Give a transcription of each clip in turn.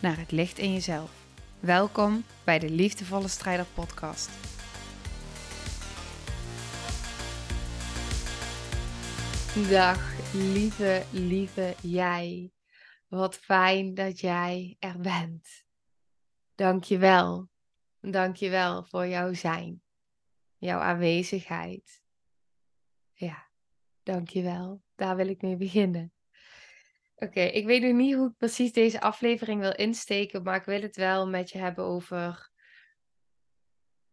naar het licht in jezelf. Welkom bij de Liefdevolle Strijder Podcast. Dag, lieve, lieve jij. Wat fijn dat jij er bent. Dank je wel. Dank je wel voor jouw zijn, jouw aanwezigheid. Ja, dank je wel. Daar wil ik mee beginnen. Oké, ik weet nog niet hoe ik precies deze aflevering wil insteken, maar ik wil het wel met je hebben over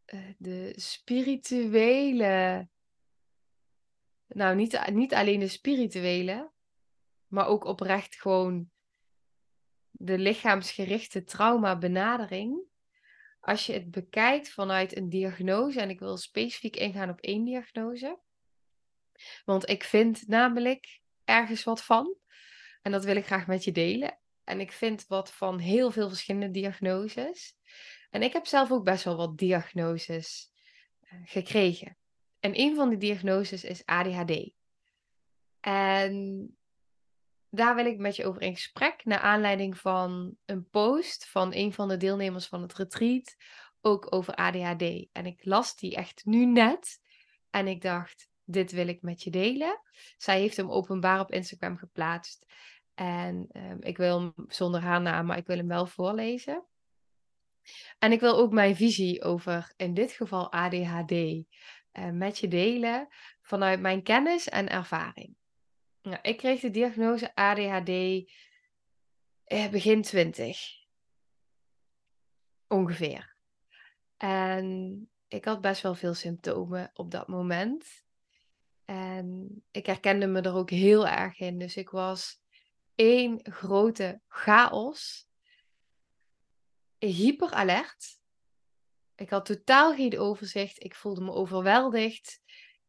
uh, de spirituele. Nou, niet, niet alleen de spirituele, maar ook oprecht gewoon de lichaamsgerichte traumabenadering. Als je het bekijkt vanuit een diagnose, en ik wil specifiek ingaan op één diagnose. Want ik vind namelijk ergens wat van. En dat wil ik graag met je delen. En ik vind wat van heel veel verschillende diagnoses. En ik heb zelf ook best wel wat diagnoses uh, gekregen. En een van die diagnoses is ADHD. En daar wil ik met je over in gesprek, naar aanleiding van een post van een van de deelnemers van het retreat, ook over ADHD. En ik las die echt nu net. En ik dacht, dit wil ik met je delen. Zij heeft hem openbaar op Instagram geplaatst. En um, ik wil hem zonder haar naam, maar ik wil hem wel voorlezen. En ik wil ook mijn visie over, in dit geval ADHD, eh, met je delen vanuit mijn kennis en ervaring. Nou, ik kreeg de diagnose ADHD eh, begin 20. Ongeveer. En ik had best wel veel symptomen op dat moment. En ik herkende me er ook heel erg in. Dus ik was één grote chaos. Hyper alert. Ik had totaal geen overzicht. Ik voelde me overweldigd.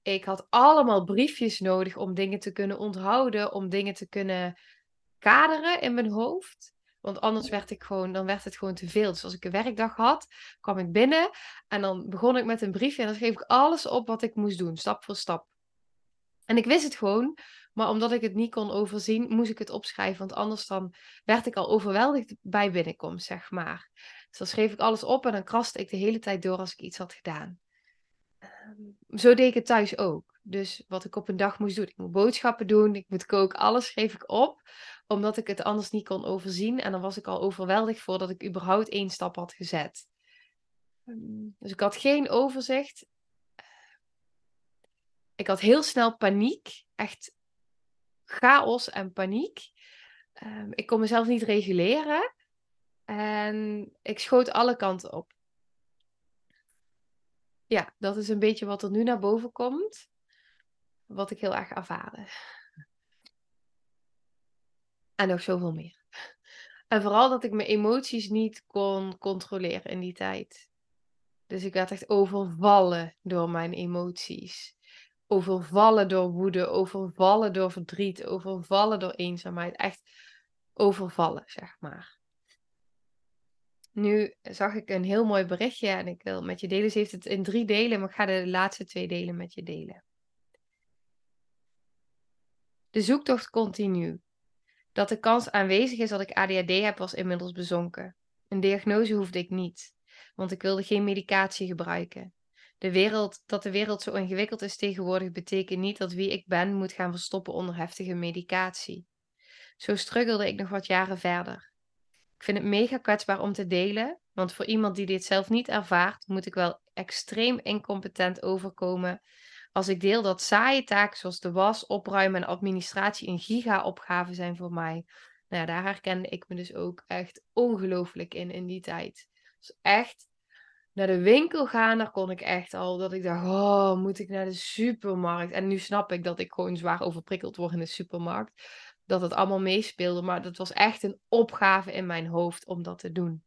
Ik had allemaal briefjes nodig om dingen te kunnen onthouden, om dingen te kunnen kaderen in mijn hoofd. Want anders werd ik gewoon, dan werd het gewoon te veel. Dus als ik een werkdag had, kwam ik binnen en dan begon ik met een briefje en dan schreef ik alles op wat ik moest doen, stap voor stap. En ik wist het gewoon, maar omdat ik het niet kon overzien, moest ik het opschrijven. Want anders dan werd ik al overweldigd bij binnenkomst, zeg maar. Dus dan schreef ik alles op en dan kraste ik de hele tijd door als ik iets had gedaan. Ehm, zo deed ik het thuis ook. Dus wat ik op een dag moest doen. Ik moet boodschappen doen, ik moet koken, alles schreef ik op. Omdat ik het anders niet kon overzien. En dan was ik al overweldigd voordat ik überhaupt één stap had gezet. Ehm, dus ik had geen overzicht. Ik had heel snel paniek. Echt chaos en paniek. Um, ik kon mezelf niet reguleren. En ik schoot alle kanten op. Ja, dat is een beetje wat er nu naar boven komt. Wat ik heel erg ervaren. En nog zoveel meer. En vooral dat ik mijn emoties niet kon controleren in die tijd. Dus ik werd echt overvallen door mijn emoties overvallen door woede, overvallen door verdriet, overvallen door eenzaamheid. Echt overvallen, zeg maar. Nu zag ik een heel mooi berichtje en ik wil met je delen. Ze heeft het in drie delen, maar ik ga de laatste twee delen met je delen. De zoektocht continu. Dat de kans aanwezig is dat ik ADHD heb, was inmiddels bezonken. Een diagnose hoefde ik niet, want ik wilde geen medicatie gebruiken de wereld, dat de wereld zo ingewikkeld is tegenwoordig, betekent niet dat wie ik ben moet gaan verstoppen onder heftige medicatie. Zo struggelde ik nog wat jaren verder. Ik vind het mega kwetsbaar om te delen, want voor iemand die dit zelf niet ervaart, moet ik wel extreem incompetent overkomen als ik deel dat saaie taken zoals de was, opruimen en administratie een giga-opgave zijn voor mij. Nou, daar herkende ik me dus ook echt ongelooflijk in in die tijd. Dus echt naar de winkel gaan, daar kon ik echt al dat ik dacht, oh, moet ik naar de supermarkt? En nu snap ik dat ik gewoon zwaar overprikkeld word in de supermarkt. dat het allemaal meespeelde. Maar dat was echt een opgave in mijn hoofd om dat te doen.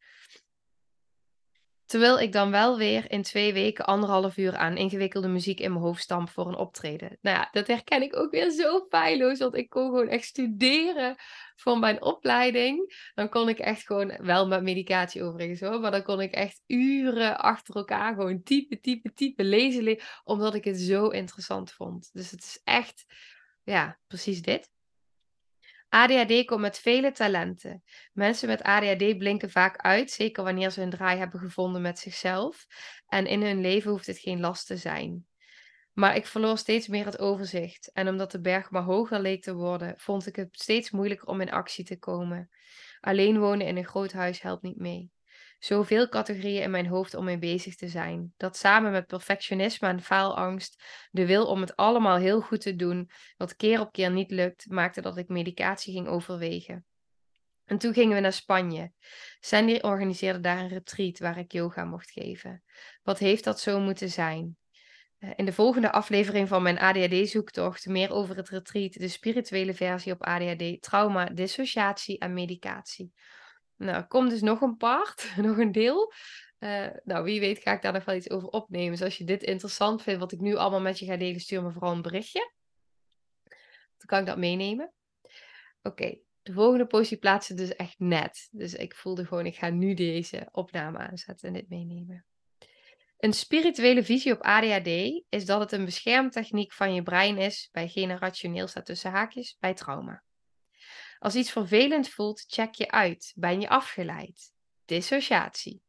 Terwijl ik dan wel weer in twee weken anderhalf uur aan ingewikkelde muziek in mijn hoofd stamp voor een optreden. Nou ja, dat herken ik ook weer zo feilloos. Want ik kon gewoon echt studeren voor mijn opleiding. Dan kon ik echt gewoon, wel met medicatie overigens hoor, maar dan kon ik echt uren achter elkaar gewoon typen, typen, typen, lezen. Omdat ik het zo interessant vond. Dus het is echt, ja, precies dit. ADHD komt met vele talenten. Mensen met ADHD blinken vaak uit, zeker wanneer ze hun draai hebben gevonden met zichzelf. En in hun leven hoeft het geen last te zijn. Maar ik verloor steeds meer het overzicht. En omdat de berg maar hoger leek te worden, vond ik het steeds moeilijker om in actie te komen. Alleen wonen in een groot huis helpt niet mee zoveel categorieën in mijn hoofd om mee bezig te zijn. Dat samen met perfectionisme en faalangst, de wil om het allemaal heel goed te doen, wat keer op keer niet lukt, maakte dat ik medicatie ging overwegen. En toen gingen we naar Spanje. Sandy organiseerde daar een retreat waar ik yoga mocht geven. Wat heeft dat zo moeten zijn? Eh, in de volgende aflevering van mijn ADHD-zoektocht meer over het retreat, de spirituele versie op ADHD, trauma, dissociatie en medicatie. Nou, komt dus nog een part, nog een deel. Uh, nou, wie weet ga ik daar nog wel iets over opnemen. Dus als je dit interessant vindt, wat ik nu allemaal met je ga delen, stuur me vooral een berichtje. Dan kan ik dat meenemen. Oké, de volgende plaatsen dus echt net. Dus ik voelde gewoon, ik ga nu deze opname aanzetten en dit meenemen. Een spirituele visie op ADHD is dat het een beschermtechniek van je brein is, bij generationeel staat tussen haakjes, bij trauma. Als iets vervelend voelt, check je uit. Ben je afgeleid? Dissociatie.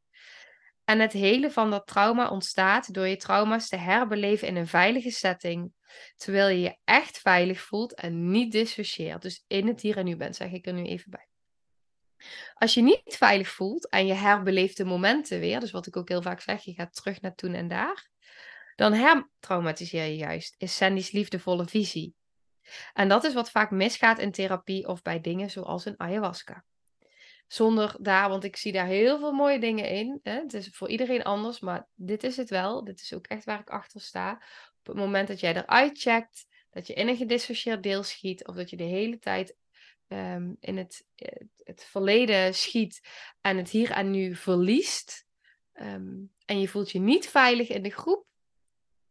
En het hele van dat trauma ontstaat door je trauma's te herbeleven in een veilige setting, terwijl je je echt veilig voelt en niet dissocieert. Dus in het hier en nu bent, zeg ik er nu even bij. Als je niet veilig voelt en je herbeleeft de momenten weer, dus wat ik ook heel vaak zeg, je gaat terug naar toen en daar, dan hertraumatiseer je juist, is Sandy's liefdevolle visie. En dat is wat vaak misgaat in therapie of bij dingen zoals een ayahuasca. Zonder daar, want ik zie daar heel veel mooie dingen in. Hè? Het is voor iedereen anders, maar dit is het wel. Dit is ook echt waar ik achter sta. Op het moment dat jij eruit checkt, dat je in een gedissocieerd deel schiet, of dat je de hele tijd ehm, in het, het, verleden schiet en het hier en nu verliest, ehm, en je voelt je niet veilig in de groep,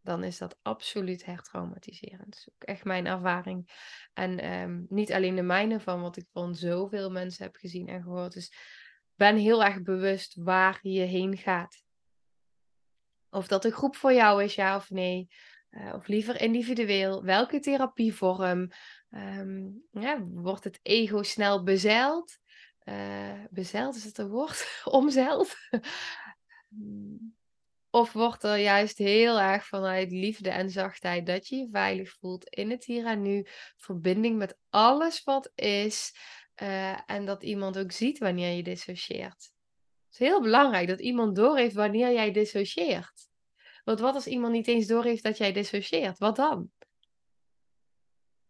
dan is dat absoluut hertraumatiserend. Dat is ook echt mijn ervaring. En ehm, niet alleen de mijne van wat ik van zoveel mensen heb gezien en gehoord. Dus ben heel erg bewust waar je heen gaat. Of dat een groep voor jou is, ja of nee. Uh, of liever individueel. Welke therapievorm? Um, ja, wordt het ego snel bezeild? Uh, bezeild is het een woord? Omzeild? Of wordt er juist heel erg vanuit liefde en zachtheid dat je je veilig voelt in het hier en nu, verbinding met alles wat is uh, en dat iemand ook ziet wanneer je dissocieert. Het is heel belangrijk dat iemand doorheeft wanneer jij dissocieert. Want wat als iemand niet eens doorheeft dat jij dissocieert? Wat dan?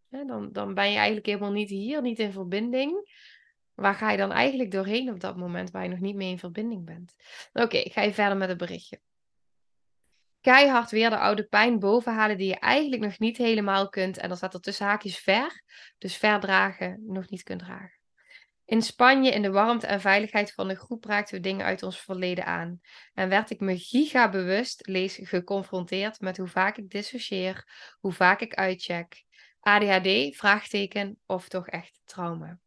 Ja, dan? Dan ben je eigenlijk helemaal niet hier, niet in verbinding. Waar ga je dan eigenlijk doorheen op dat moment waar je nog niet mee in verbinding bent? Oké, ga je verder met het berichtje keihard weer de oude pijn bovenhalen die je eigenlijk nog niet helemaal kunt. En dan staat er tussen haakjes ver, dus verdragen, nog niet kunt dragen. In Spanje, in de warmte en veiligheid van de groep, raakten we dingen uit ons verleden aan. En werd ik me giga bewust, lees geconfronteerd met hoe vaak ik dissocieer, hoe vaak ik uitcheck. ADHD, vraagteken, of toch echt trauma.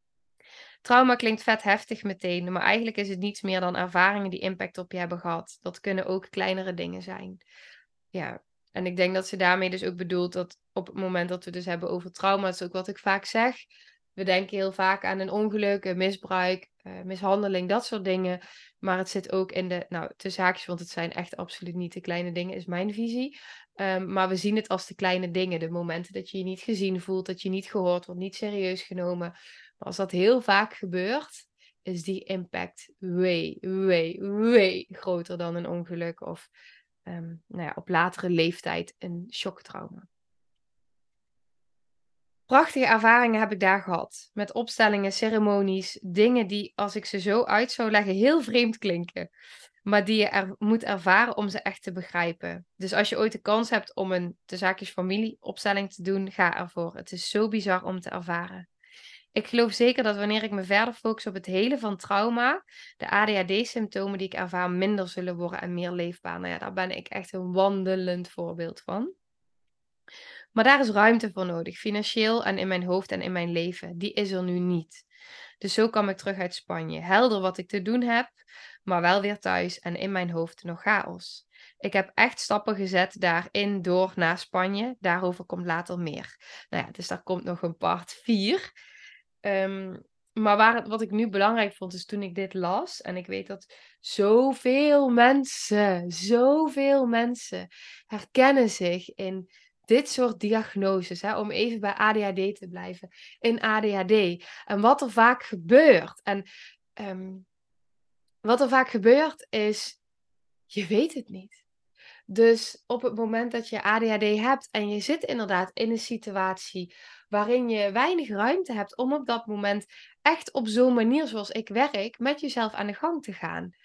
Trauma klinkt vet heftig meteen, maar eigenlijk is het niets meer dan ervaringen die impact op je hebben gehad. Dat kunnen ook kleinere dingen zijn. Ja, en ik denk dat ze daarmee dus ook bedoelt dat op het moment dat we dus hebben over trauma, dat is ook wat ik vaak zeg. We denken heel vaak aan een ongeluk, een misbruik, uh, mishandeling, dat soort dingen. Maar het zit ook in de, nou, tussen haakjes, want het zijn echt absoluut niet de kleine dingen, is mijn visie. Um, maar we zien het als de kleine dingen. De momenten dat je je niet gezien voelt, dat je niet gehoord wordt, niet serieus genomen. Als dat heel vaak gebeurt, is die impact way, way, way groter dan een ongeluk of um, nou ja, op latere leeftijd een shocktrauma. Prachtige ervaringen heb ik daar gehad. Met opstellingen, ceremonies, dingen die, als ik ze zo uit zou leggen, heel vreemd klinken. Maar die je er moet ervaren om ze echt te begrijpen. Dus als je ooit de kans hebt om een de zaakjes familie opstelling te doen, ga ervoor. Het is zo bizar om te ervaren. Ik geloof zeker dat wanneer ik me verder focus op het hele van trauma, de ADHD-symptomen die ik ervaar minder zullen worden en meer leefbaar. Nou ja, daar ben ik echt een wandelend voorbeeld van. Maar daar is ruimte voor nodig, financieel en in mijn hoofd en in mijn leven. Die is er nu niet. Dus zo kwam ik terug uit Spanje. Helder wat ik te doen heb, maar wel weer thuis en in mijn hoofd nog chaos. Ik heb echt stappen gezet daarin door naar Spanje. Daarover komt later meer. Nou ja, dus daar komt nog een part 4. Ehm, maar waar, wat ik nu belangrijk vond, is toen ik dit las. En ik weet dat zoveel mensen, zoveel mensen herkennen zich in dit soort diagnoses, hè, om even bij ADHD te blijven, in ADHD. En wat er vaak gebeurt. En ehm, wat er vaak gebeurt is, je weet het niet. Dus op het moment dat je ADHD hebt en je zit inderdaad in een situatie waarin je weinig ruimte hebt om op dat moment echt op zo'n manier zoals ik werk met jezelf aan de gang te gaan,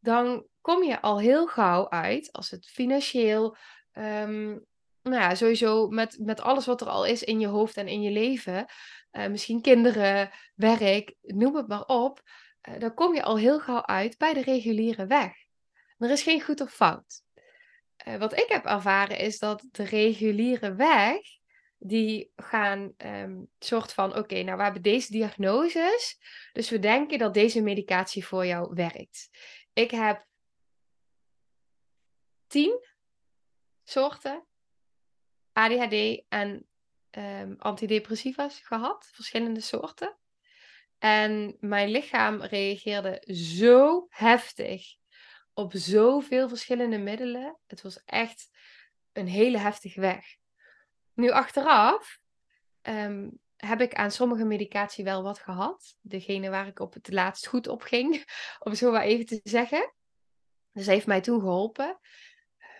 dan kom je al heel gauw uit als het financieel, um, nou ja, sowieso met, met alles wat er al is in je hoofd en in je leven, uh, misschien kinderen, werk, noem het maar op, uh, dan kom je al heel gauw uit bij de reguliere weg. Er is geen goed of fout. Uh, wat ik heb ervaren is dat de reguliere weg, die gaan um, soort van, oké, nou we hebben deze diagnoses, dus we denken dat deze medicatie voor jou werkt. Ik heb tien soorten ADHD en um, antidepressiva's gehad, verschillende soorten. En mijn lichaam reageerde zo heftig op zoveel verschillende middelen. Het was echt een hele heftige weg. Nu achteraf um, heb ik aan sommige medicatie wel wat gehad. Degene waar ik op het laatst goed op ging, om zo maar even te zeggen. Dus heeft mij toen geholpen.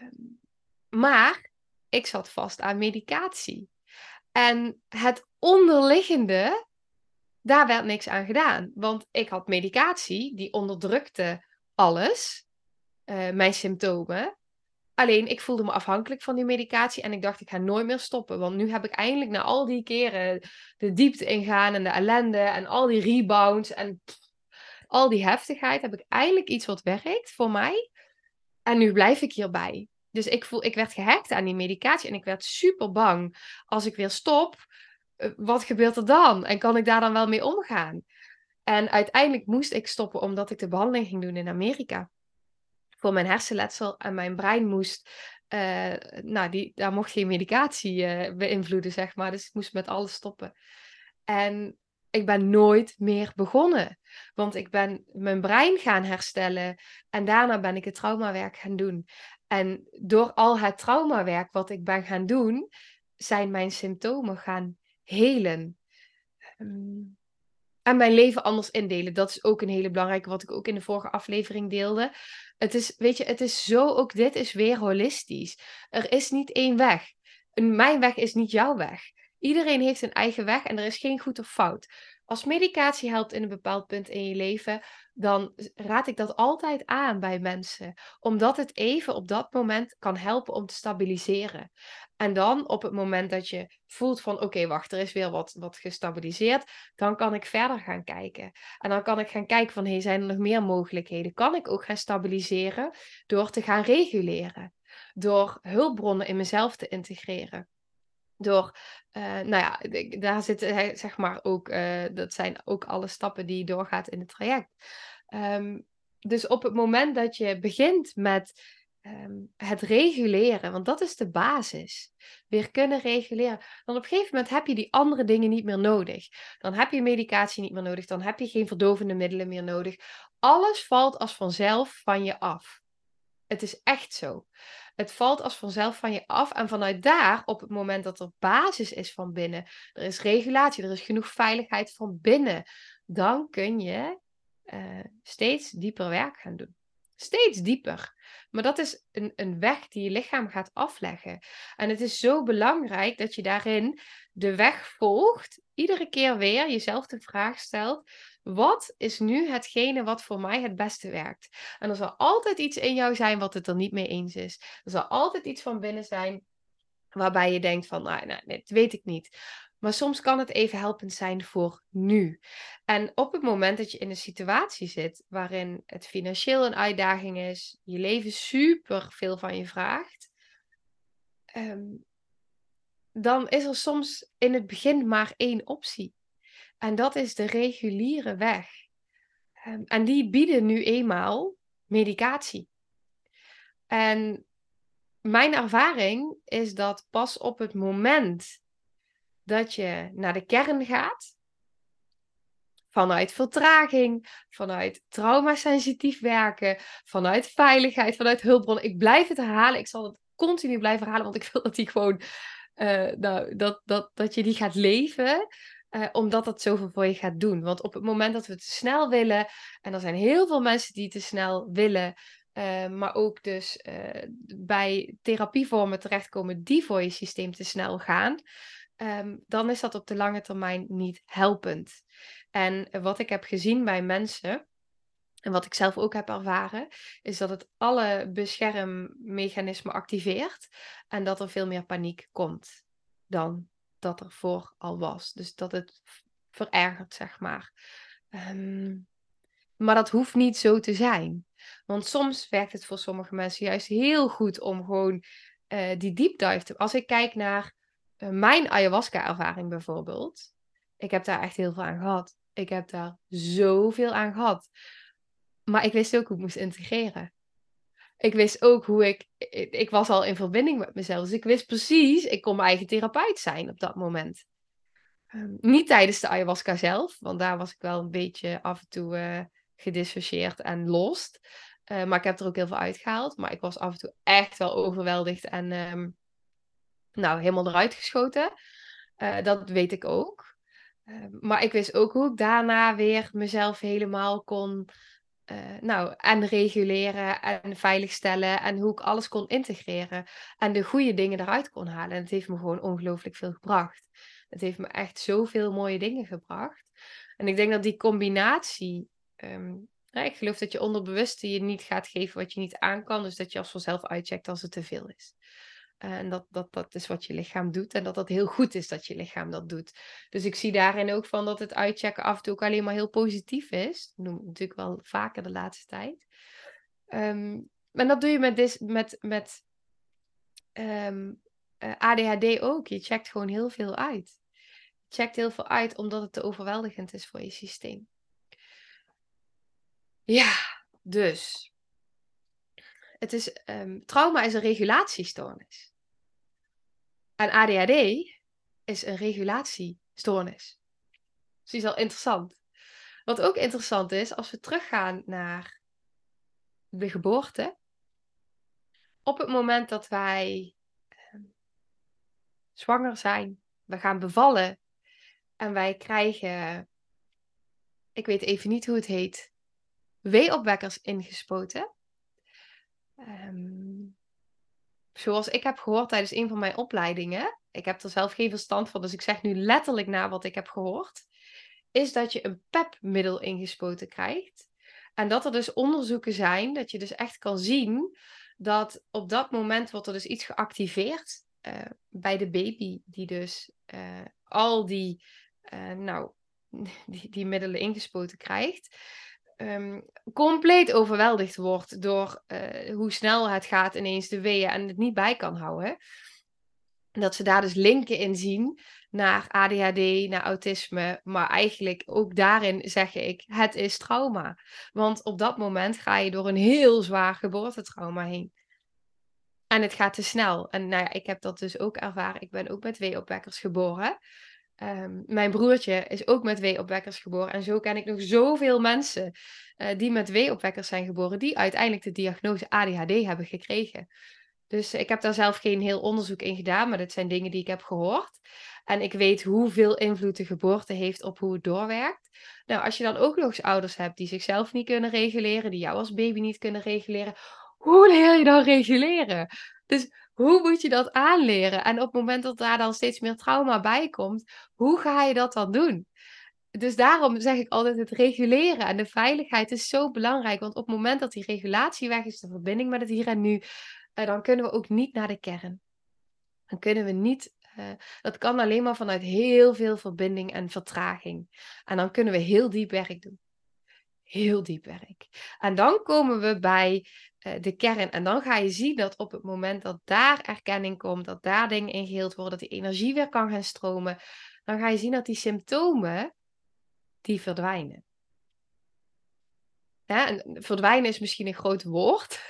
Um, maar ik zat vast aan medicatie. En het onderliggende, daar werd niks aan gedaan. Want ik had medicatie, die onderdrukte alles, uh, mijn symptomen. Alleen ik voelde me afhankelijk van die medicatie en ik dacht ik ga nooit meer stoppen. Want nu heb ik eindelijk na al die keren de diepte ingaan en de ellende en al die rebounds en al die heftigheid, heb ik eindelijk iets wat werkt voor mij. En nu blijf ik hierbij. Dus ik, voel, ik werd gehackt aan die medicatie en ik werd super bang. Als ik weer stop, eh, wat gebeurt er dan? En kan ik daar dan wel mee omgaan? En uiteindelijk moest ik stoppen omdat ik de behandeling ging doen in Amerika. Voor mijn hersenletsel en mijn brein moest, uh, nou, die, daar mocht geen medicatie uh, beïnvloeden, zeg maar. Dus ik moest met alles stoppen. En ik ben nooit meer begonnen. Want ik ben mijn brein gaan herstellen en daarna ben ik het traumawerk gaan doen. En door al het traumawerk wat ik ben gaan doen, zijn mijn symptomen gaan helen. Ehm, en mijn leven anders indelen. Dat is ook een hele belangrijke, wat ik ook in de vorige aflevering deelde. Het is, weet je, het is zo, ook dit is weer holistisch. Er is niet één weg. Mijn weg is niet jouw weg. Iedereen heeft een eigen weg en er is geen goed of fout. Als medicatie helpt in een bepaald punt in je leven, dan raad ik dat altijd aan bij mensen. Omdat het even op dat moment kan helpen om te stabiliseren. En dan op het moment dat je voelt van oké, wacht, er is weer wat, wat gestabiliseerd, dan kan ik verder gaan kijken. En dan kan ik gaan kijken van hey, zijn er nog meer mogelijkheden? Kan ik ook gaan stabiliseren door te gaan reguleren? Door hulpbronnen in mezelf te integreren door, uh, nou ja, daar zit zeg maar ook, uh, dat zijn ook alle stappen die doorgaat in het traject. Um, dus op het moment dat je begint met um, het reguleren, want dat is de basis, weer kunnen reguleren, dan op een gegeven moment heb je die andere dingen niet meer nodig. Dan heb je medicatie niet meer nodig, dan heb je geen verdovende middelen meer nodig. Alles valt als vanzelf van je af. Het is echt zo. Het valt als vanzelf van je af. En vanuit daar, op het moment dat er basis is van binnen, er is regulatie, er is genoeg veiligheid van binnen, dan kun je uh, steeds dieper werk gaan doen. Steeds dieper. Maar dat is een, een weg die je lichaam gaat afleggen. En het is zo belangrijk dat je daarin de weg volgt, iedere keer weer jezelf de vraag stelt: wat is nu hetgene wat voor mij het beste werkt? En er zal altijd iets in jou zijn wat het er niet mee eens is. Er zal altijd iets van binnen zijn waarbij je denkt van, nou, nou, dat weet ik niet. Maar soms kan het even helpend zijn voor nu. En op het moment dat je in een situatie zit waarin het financieel een uitdaging is, je leven super veel van je vraagt, ehm, dan is er soms in het begin maar één optie. En dat is de reguliere weg. Ehm, en die bieden nu eenmaal medicatie. En mijn ervaring is dat pas op het moment dat je naar de kern gaat, vanuit vertraging, vanuit traumasensitief werken, vanuit veiligheid, vanuit hulpbron. Ik blijf het herhalen, ik zal het continu blijven herhalen, want ik wil dat die gewoon, uh, nou, dat, dat, dat je die gaat leven. Uh, omdat dat zoveel voor je gaat doen. Want op het moment dat we te snel willen, en er zijn heel veel mensen die te snel willen, uh, maar ook dus bij therapievormen terechtkomen die voor je systeem te snel gaan, um, dan is dat op de lange termijn niet helpend. En wat ik heb gezien bij mensen, en wat ik zelf ook heb ervaren, is dat het alle beschermmechanismen activeert en dat er veel meer paniek komt dan dat er voor al was. Dus dat het verergert, zeg maar. Um, maar dat hoeft niet zo te zijn. Want soms werkt het voor sommige mensen juist heel goed om gewoon uh, die deep dive te... Als ik kijk naar mijn ayahuasca-ervaring bijvoorbeeld. Ik heb daar echt heel veel aan gehad. Ik heb daar zoveel aan gehad. Maar ik wist ook hoe ik moest integreren. Ik wist ook hoe ik, ik. was al in verbinding met mezelf. Dus ik wist precies, ik kon mijn eigen therapeut zijn op dat moment. Um, niet tijdens de ayahuasca zelf, want daar was ik wel een beetje af en toe uh, gedissocieerd en lost. Uh, maar ik heb er ook heel veel uitgehaald. Maar ik was af en toe echt wel overweldigd en um, nou, helemaal eruit geschoten. Uh, dat weet ik ook. Uh, maar ik wist ook hoe ik daarna weer mezelf helemaal kon uh, nou, en reguleren en veiligstellen en hoe ik alles kon integreren en de goede dingen eruit kon halen. En het heeft me gewoon ongelooflijk veel gebracht. Het heeft me echt zoveel mooie dingen gebracht. En ik denk dat die combinatie, nou, ik geloof dat je onderbewuste je niet gaat geven wat je niet aan kan, dus dat je als vanzelf uitcheckt als het te veel is. En dat, dat dat is wat je lichaam doet. En dat dat heel goed is dat je lichaam dat doet. Dus ik zie daarin ook van dat het uitchecken af en toe ook alleen maar heel positief is. Dat noem ik natuurlijk wel vaker de laatste tijd. Um, en dat doe je met, met, met ehm, eh, ADHD ook. Je checkt gewoon heel veel uit. Je checkt heel veel uit omdat het te overweldigend is voor je systeem. Ja, dus. Het is, um, trauma is een regulatiestoornis. En ADHD is een regulatiestoornis. Dus die is al interessant. Wat ook interessant is, als we teruggaan naar de geboorte. Op het moment dat wij uh, zwanger zijn, we gaan bevallen en wij krijgen, ik weet even niet hoe het heet, weeopwekkers ingespoten. Um, zoals ik heb gehoord tijdens een van mijn opleidingen, ik heb er zelf geen verstand van, dus ik zeg nu letterlijk na wat ik heb gehoord, is dat je een PEP-middel ingespoten krijgt. En dat er dus onderzoeken zijn, dat je dus echt kan zien dat op dat moment wordt er dus iets geactiveerd uh, bij de baby, die dus uh, al die, uh, nou, die middelen ingespoten krijgt um, compleet overweldigd wordt door uh, hoe snel het gaat ineens de weeën en het niet bij kan houden. Dat ze daar dus linken in zien naar ADHD, naar autisme, maar eigenlijk ook daarin zeg ik, het is trauma. Want op dat moment ga je door een heel zwaar geboortetrauma heen. En het gaat te snel. En nou ja, ik heb dat dus ook ervaren. Ik ben ook met weeopwekkers geboren. Um, mijn broertje is ook met weeopwekkers geboren. En zo ken ik nog zoveel mensen uh, die met weeopwekkers zijn geboren, die uiteindelijk de diagnose ADHD hebben gekregen. Dus ik heb daar zelf geen heel onderzoek in gedaan, maar dit zijn dingen die ik heb gehoord. En ik weet hoeveel invloed de geboorte heeft op hoe het doorwerkt. Nou, als je dan ook nog eens ouders hebt die zichzelf niet kunnen reguleren, die jou als baby niet kunnen reguleren, hoe leer je dan reguleren? Dus hoe moet je dat aanleren? En op het moment dat daar dan steeds meer trauma bij komt, hoe ga je dat dan doen? Dus daarom zeg ik altijd, het reguleren en de veiligheid is zo belangrijk. Want op het moment dat die regulatie weg is, de verbinding met het hier en nu, eh, dan kunnen we ook niet naar de kern. Dan kunnen we niet Uh, dat kan alleen maar vanuit heel veel verbinding en vertraging. En dan kunnen we heel diep werk doen. Heel diep werk. En dan komen we bij de kern. En dan ga je zien dat op het moment dat daar erkenning komt, dat daar dingen ingeheeld worden, dat die energie weer kan gaan stromen, dan ga je zien dat die symptomen, die verdwijnen. Ja, en verdwijnen is misschien een groot woord.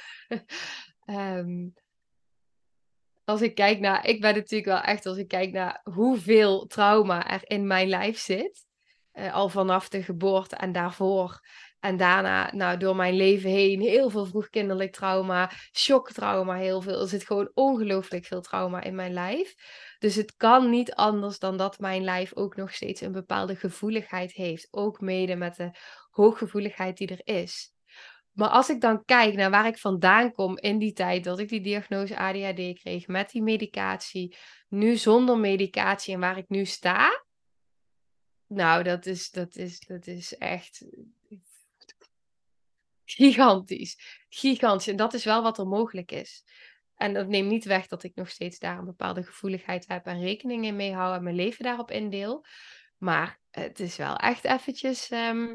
um, als ik kijk naar, ik ben natuurlijk wel echt, als ik kijk naar hoeveel trauma er in mijn lijf zit, uh, al vanaf de geboorte en daarvoor. En daarna, nou, door mijn leven heen, heel veel vroegkinderlijk trauma, shocktrauma, heel veel. Er zit gewoon ongelooflijk veel trauma in mijn lijf. Dus het kan niet anders dan dat mijn lijf ook nog steeds een bepaalde gevoeligheid heeft. Ook mede met de hooggevoeligheid die er is. Maar als ik dan kijk naar waar ik vandaan kom in die tijd dat ik die diagnose ADHD kreeg met die medicatie, nu zonder medicatie en waar ik nu sta, nou, dat is, dat is, dat is echt gigantisch. Gigantisch. En dat is wel wat er mogelijk is. En dat neemt niet weg dat ik nog steeds daar een bepaalde gevoeligheid heb en rekeningen mee hou en mijn leven daarop indeel. Maar het is wel echt eventjes. Ehm,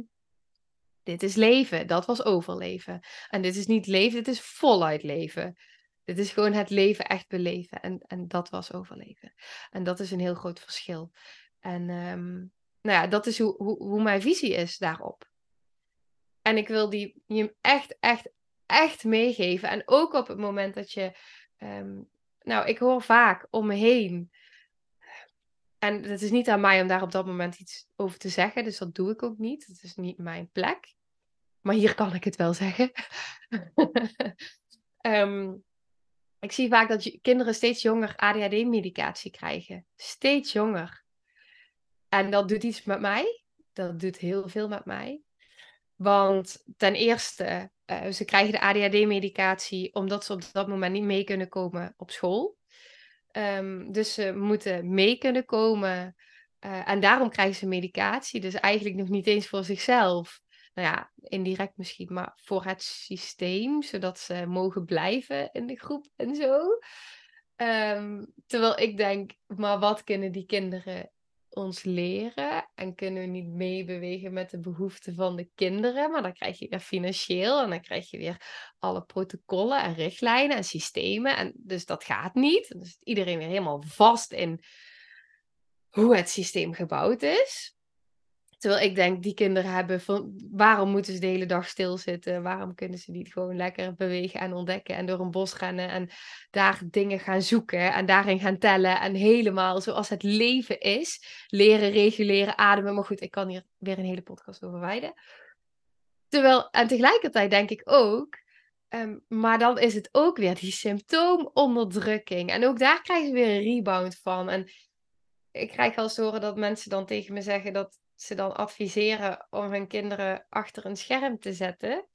dit is leven. Dat was overleven. En dit is niet leven, dit is voluit leven. Dit is gewoon het leven echt beleven. En, en dat was overleven. En dat is een heel groot verschil. En um, nou ja, dat is hoe, hoe, hoe mijn visie is daarop. En ik wil die je echt, echt, echt meegeven. En ook op het moment dat je. Um, nou, ik hoor vaak om me heen. En het is niet aan mij om daar op dat moment iets over te zeggen. Dus dat doe ik ook niet. Het is niet mijn plek. Maar hier kan ik het wel zeggen. um, ik zie vaak dat kinderen steeds jonger ADHD-medicatie krijgen. Steeds jonger. En dat doet iets met mij. Dat doet heel veel met mij. Want ten eerste, uh, ze krijgen de ADHD-medicatie omdat ze op dat moment niet mee kunnen komen op school. Um, dus ze moeten mee kunnen komen. Uh, en daarom krijgen ze medicatie. Dus eigenlijk nog niet eens voor zichzelf. Nou ja, indirect misschien, maar voor het systeem. Zodat ze mogen blijven in de groep en zo. Um, terwijl ik denk, maar wat kunnen die kinderen ons leren en kunnen we niet meebewegen met de behoeften van de kinderen. Maar dan krijg je weer financieel en dan krijg je weer alle protocollen en richtlijnen en systemen. En dus dat gaat niet. Is iedereen weer helemaal vast in hoe het systeem gebouwd is. Terwijl ik denk, die kinderen hebben van waarom moeten ze de hele dag stilzitten? Waarom kunnen ze niet gewoon lekker bewegen en ontdekken en door een bos rennen en daar dingen gaan zoeken en daarin gaan tellen en helemaal zoals het leven is, leren, reguleren, ademen. Maar goed, ik kan hier weer een hele podcast over wijden. Terwijl, en tegelijkertijd denk ik ook, ehm, maar dan is het ook weer die symptoomonderdrukking. En ook daar krijgen ze weer een rebound van. En ik krijg wel eens horen dat mensen dan tegen me zeggen dat ze dan adviseren om hun kinderen achter een scherm te zetten.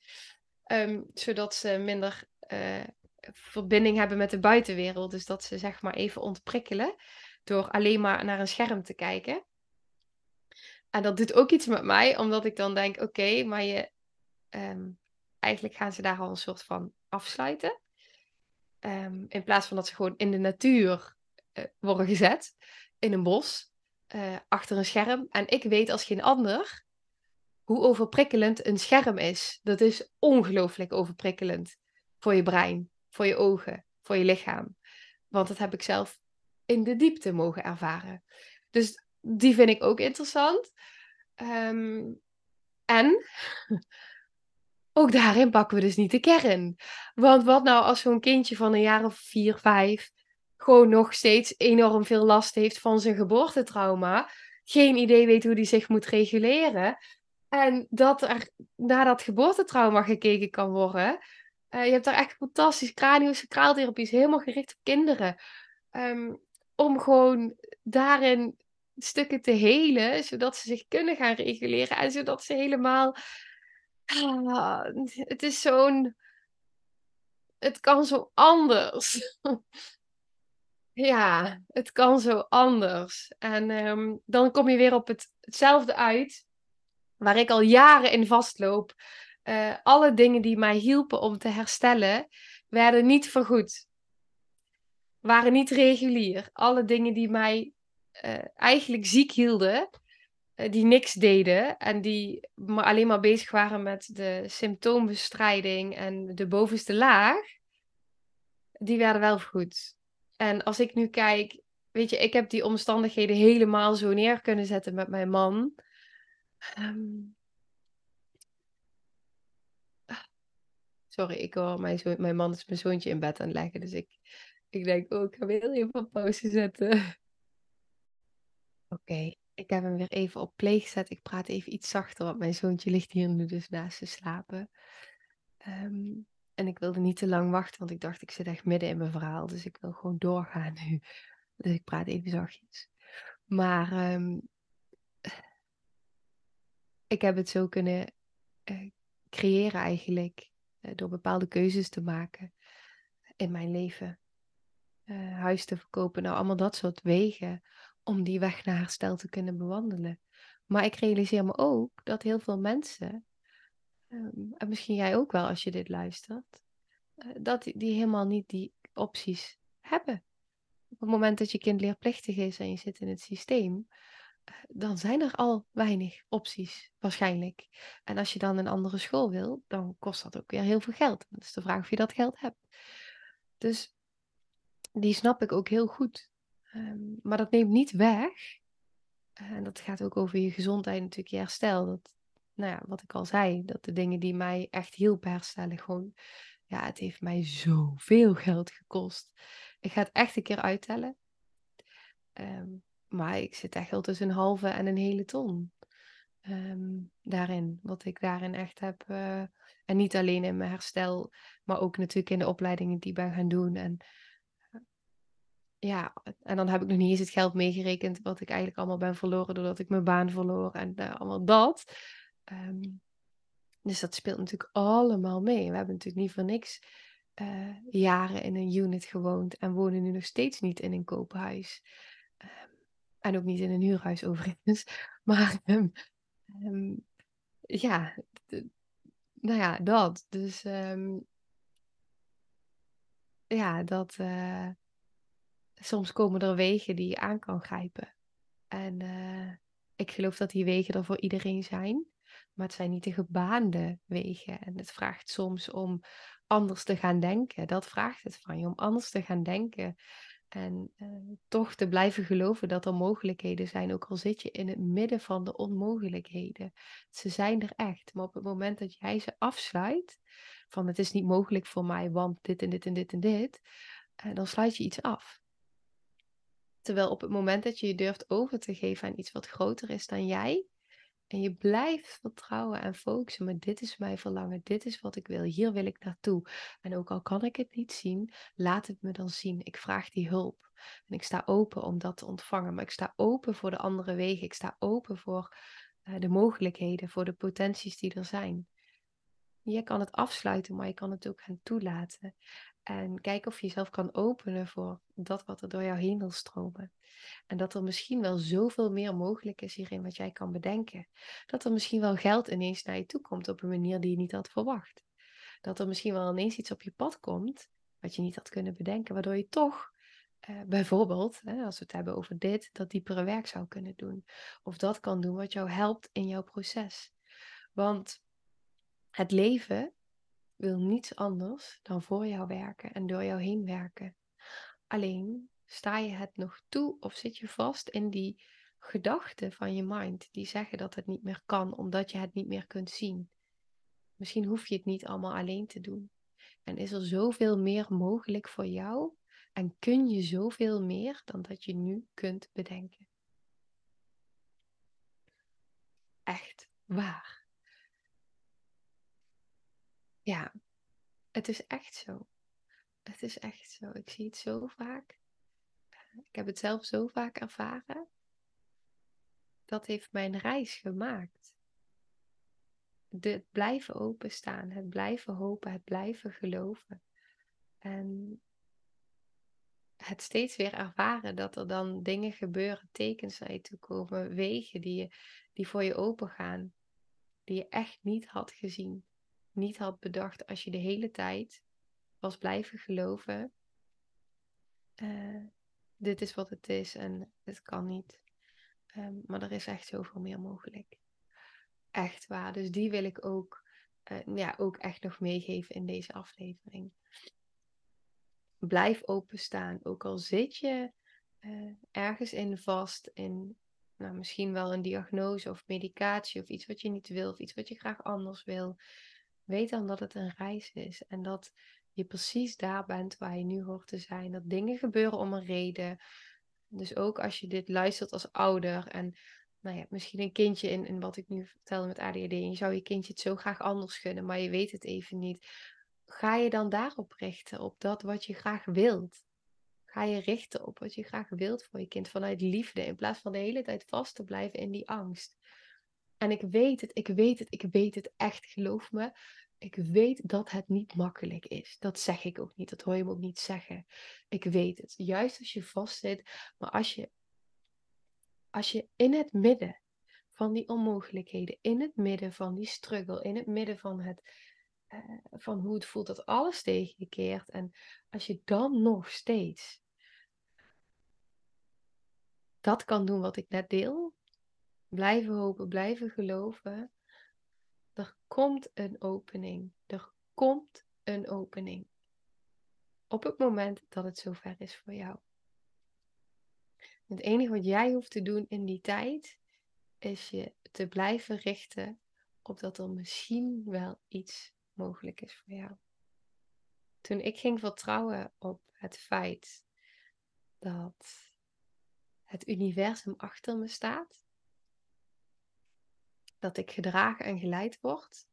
Ehm, zodat ze minder uh, verbinding hebben met de buitenwereld. Dus dat ze zeg maar even ontprikkelen door alleen maar naar een scherm te kijken. En dat doet ook iets met mij, omdat ik dan denk: oké, maar je, um, eigenlijk gaan ze daar al een soort van afsluiten. Um, in plaats van dat ze gewoon in de natuur uh, worden gezet, in een bos. Uh, achter een scherm. En ik weet als geen ander hoe overprikkelend een scherm is. Dat is ongelooflijk overprikkelend voor je brein, voor je ogen, voor je lichaam. Want dat heb ik zelf in de diepte mogen ervaren. Dus die vind ik ook interessant. Um, en ook daarin pakken we dus niet de kern. Want wat nou als zo'n kindje van een jaar of vier, vijf gewoon nog steeds enorm veel last heeft van zijn geboortetrauma. Geen idee weet hoe hij zich moet reguleren. En dat er naar dat geboortetrauma gekeken kan worden. Uh, je hebt daar echt fantastisch craniosacraaltherapie, helemaal gericht op kinderen. Um, om gewoon daarin stukken te helen, zodat ze zich kunnen gaan reguleren en zodat ze helemaal. Ah, het is zo'n. Het kan zo anders. Ja, het kan zo anders. En um, dan kom je weer op het, hetzelfde uit, waar ik al jaren in vastloop. Uh, alle dingen die mij hielpen om te herstellen, werden niet vergoed. waren niet regulier. Alle dingen die mij uh, eigenlijk ziek hielden, uh, die niks deden en die me alleen maar bezig waren met de symptoombestrijding en de bovenste laag, die werden wel goed. En als ik nu kijk, weet je, ik heb die omstandigheden helemaal zo neer kunnen zetten met mijn man. Um, sorry, ik hoor mijn, mijn man is mijn zoontje in bed aan het leggen. Dus ik, ik denk, oh, ik ga weer even op pauze zetten. Oké, ik heb hem weer even op play gezet. Ik praat even iets zachter, want mijn zoontje ligt hier nu dus naast te slapen. Um, en ik wilde niet te lang wachten, want ik dacht, ik zit echt midden in mijn verhaal. Dus ik wil gewoon doorgaan nu. Dus ik praat even zachtjes. Maar um, ik heb het zo kunnen uh, creëren eigenlijk. Uh, door bepaalde keuzes te maken in mijn leven. Uh, huis te verkopen, nou allemaal dat soort wegen. Om die weg naar herstel te kunnen bewandelen. Maar ik realiseer me ook dat heel veel mensen Ehm, en misschien jij ook wel als je dit luistert, uh, dat die, helemaal niet die opties hebben. Op het moment dat je kind leerplichtig is en je zit in het systeem, uh, dan zijn er al weinig opties, waarschijnlijk. En als je dan een andere school wil, dan kost dat ook weer heel veel geld. Dat is de vraag of je dat geld hebt. Dus die snap ik ook heel goed. Um, maar dat neemt niet weg. Uh, en dat gaat ook over je gezondheid, natuurlijk je herstel. Dat, nou ja, wat ik al zei, dat de dingen die mij echt hielpen herstellen, gewoon, ja, het heeft mij zoveel geld gekost. Ik ga het echt een keer uittellen. Um, maar ik zit echt wel tussen een halve en een hele ton. Um, daarin, wat ik daarin echt heb. Uh, en niet alleen in mijn herstel, maar ook natuurlijk in de opleidingen die ik ben gaan doen. En uh, ja, en dan heb ik nog niet eens het geld meegerekend wat ik eigenlijk allemaal ben verloren doordat ik mijn baan verloor en uh, allemaal dat. Um, dus dat speelt natuurlijk allemaal mee. We hebben natuurlijk niet voor niks uh, jaren in een unit gewoond en wonen nu nog steeds niet in een koophuis. Um, en ook niet in een huurhuis overigens. Maar um, ja, nou ja, dat. Dus ja, dat. Uh, soms komen er wegen die je aan kan grijpen. En uh, ik geloof dat die wegen er voor iedereen zijn. Maar het zijn niet de gebaande wegen. En het vraagt soms om anders te gaan denken. Dat vraagt het van je, om anders te gaan denken. En uh, toch te blijven geloven dat er mogelijkheden zijn, ook al zit je in het midden van de onmogelijkheden. Ze zijn er echt. Maar op het moment dat jij ze afsluit, van het is niet mogelijk voor mij, want dit en dit en dit en dit, uh, dan sluit je iets af. Terwijl op het moment dat je je durft over te geven aan iets wat groter is dan jij, en je blijft vertrouwen en focussen, maar dit is mijn verlangen, dit is wat ik wil, hier wil ik naartoe. En ook al kan ik het niet zien, laat het me dan zien. Ik vraag die hulp. En ik sta open om dat te ontvangen, maar ik sta open voor de andere wegen. Ik sta open voor uh, de mogelijkheden, voor de potenties die er zijn. Je kan het afsluiten, maar je kan het ook gaan toelaten. En kijk of je jezelf kan openen voor dat wat er door jou heen wil stromen. En dat er misschien wel zoveel meer mogelijk is hierin wat jij kan bedenken. Dat er misschien wel geld ineens naar je toe komt op een manier die je niet had verwacht. Dat er misschien wel ineens iets op je pad komt wat je niet had kunnen bedenken, waardoor je toch uh, bijvoorbeeld, hè, als we het hebben over dit, dat diepere werk zou kunnen doen. Of dat kan doen wat jou helpt in jouw proces. Want het leven wil niets anders dan voor jou werken en door jou heen werken. Alleen sta je het nog toe of zit je vast in die gedachten van je mind die zeggen dat het niet meer kan omdat je het niet meer kunt zien. Misschien hoef je het niet allemaal alleen te doen. En is er zoveel meer mogelijk voor jou en kun je zoveel meer dan dat je nu kunt bedenken. Echt waar. Ja, het is echt zo. Het is echt zo. Ik zie het zo vaak. Ik heb het zelf zo vaak ervaren. Dat heeft mijn reis gemaakt. De, het blijven openstaan, het blijven hopen, het blijven geloven. En het steeds weer ervaren dat er dan dingen gebeuren, tekens naar je toe komen, wegen die, die voor je open gaan, die je echt niet had gezien niet had bedacht als je de hele tijd was blijven geloven eh, dit is wat het is en het kan niet. Ehm, maar er is echt zoveel meer mogelijk. Echt waar. Dus die wil ik ook, uh, ja, ook echt nog meegeven in deze aflevering. Blijf openstaan. Ook al zit je uh, ergens in vast, in nou, misschien wel een diagnose of medicatie of iets wat je niet wil of iets wat je graag anders wil. Weet dan dat het een reis is en dat je precies daar bent waar je nu hoort te zijn. Dat dingen gebeuren om een reden. Dus ook als je dit luistert als ouder en nou ja, misschien een kindje in, in wat ik nu vertelde met ADHD. En je zou je kindje het zo graag anders gunnen, maar je weet het even niet. Ga je dan daarop richten, op dat wat je graag wilt? Ga je richten op wat je graag wilt voor je kind vanuit liefde, in plaats van de hele tijd vast te blijven in die angst. En ik weet het, ik weet het, ik weet het echt, geloof me. Ik weet dat het niet makkelijk is. Dat zeg ik ook niet. Dat hoor je me ook niet zeggen. Ik weet het. Juist als je vastzit. Maar als je, als je in het midden van die onmogelijkheden, in het midden van die struggle, in het midden van, het, uh, van hoe het voelt dat alles tegen je keert. En als je dan nog steeds dat kan doen wat ik net deel. Blijven hopen, blijven geloven. Er komt een opening. Er komt een opening. Op het moment dat het zover is voor jou. Het enige wat jij hoeft te doen in die tijd is je te blijven richten op dat er misschien wel iets mogelijk is voor jou. Toen ik ging vertrouwen op het feit dat het universum achter me staat. Dat ik gedragen en geleid word.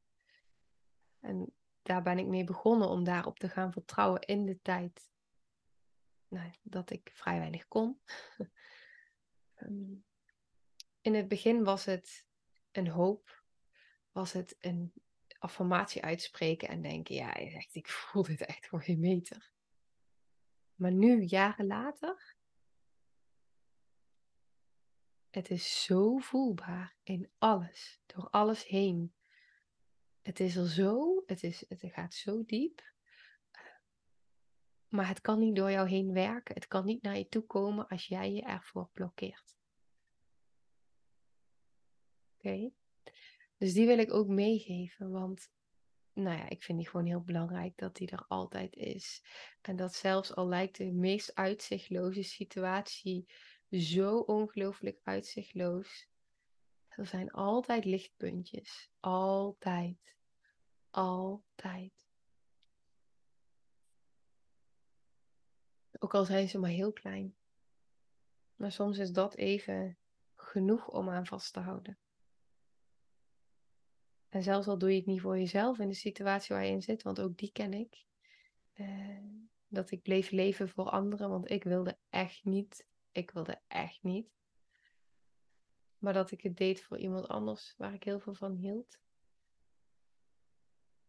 En daar ben ik mee begonnen om daarop te gaan vertrouwen in de tijd nou, dat ik vrij weinig kon. Ehm, in het begin was het een hoop, was het een affirmatie uitspreken en denken, ja, echt, ik voel dit echt voor geen meter. Maar nu, jaren later, het is zo voelbaar in alles, door alles heen. Het is er zo, het, is, het gaat zo diep. Maar het kan niet door jou heen werken. Het kan niet naar je toe komen als jij je ervoor blokkeert. Oké? Dus die wil ik ook meegeven, want nou ja, ik vind die gewoon heel belangrijk dat die er altijd is. En dat zelfs al lijkt de meest uitzichtloze situatie zo ongelooflijk uitzichtloos. Er zijn altijd lichtpuntjes. Altijd. Altijd. Ook al zijn ze maar heel klein. Maar soms is dat even genoeg om aan vast te houden. En zelfs al doe je het niet voor jezelf in de situatie waar je in zit, want ook die ken ik. Uh, dat ik bleef leven voor anderen, want ik wilde echt niet ik wilde echt niet. Maar dat ik het deed voor iemand anders waar ik heel veel van hield.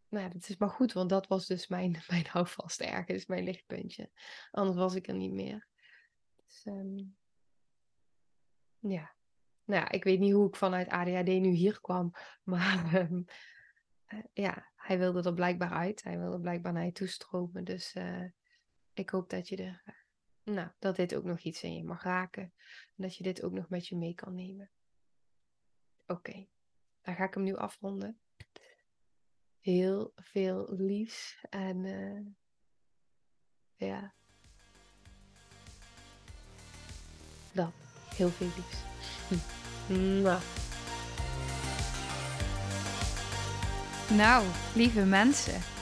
Nou, dat is maar goed, want dat was dus mijn, mijn houvast ergens, mijn lichtpuntje. Anders was ik er niet meer. Dus, um, ja. Nou ja, ik weet niet hoe ik vanuit ADHD nu hier kwam. Maar um, uh, ja, hij wilde er blijkbaar uit. Hij wilde blijkbaar naar je toestromen. Dus uh, ik hoop dat je er nou, dat dit ook nog iets in je mag raken. En dat je dit ook nog met je mee kan nemen. Oké, dan ga ik hem nu afronden. Heel veel liefs en uh, ja. Dat, heel veel liefs. Nou, lieve mensen,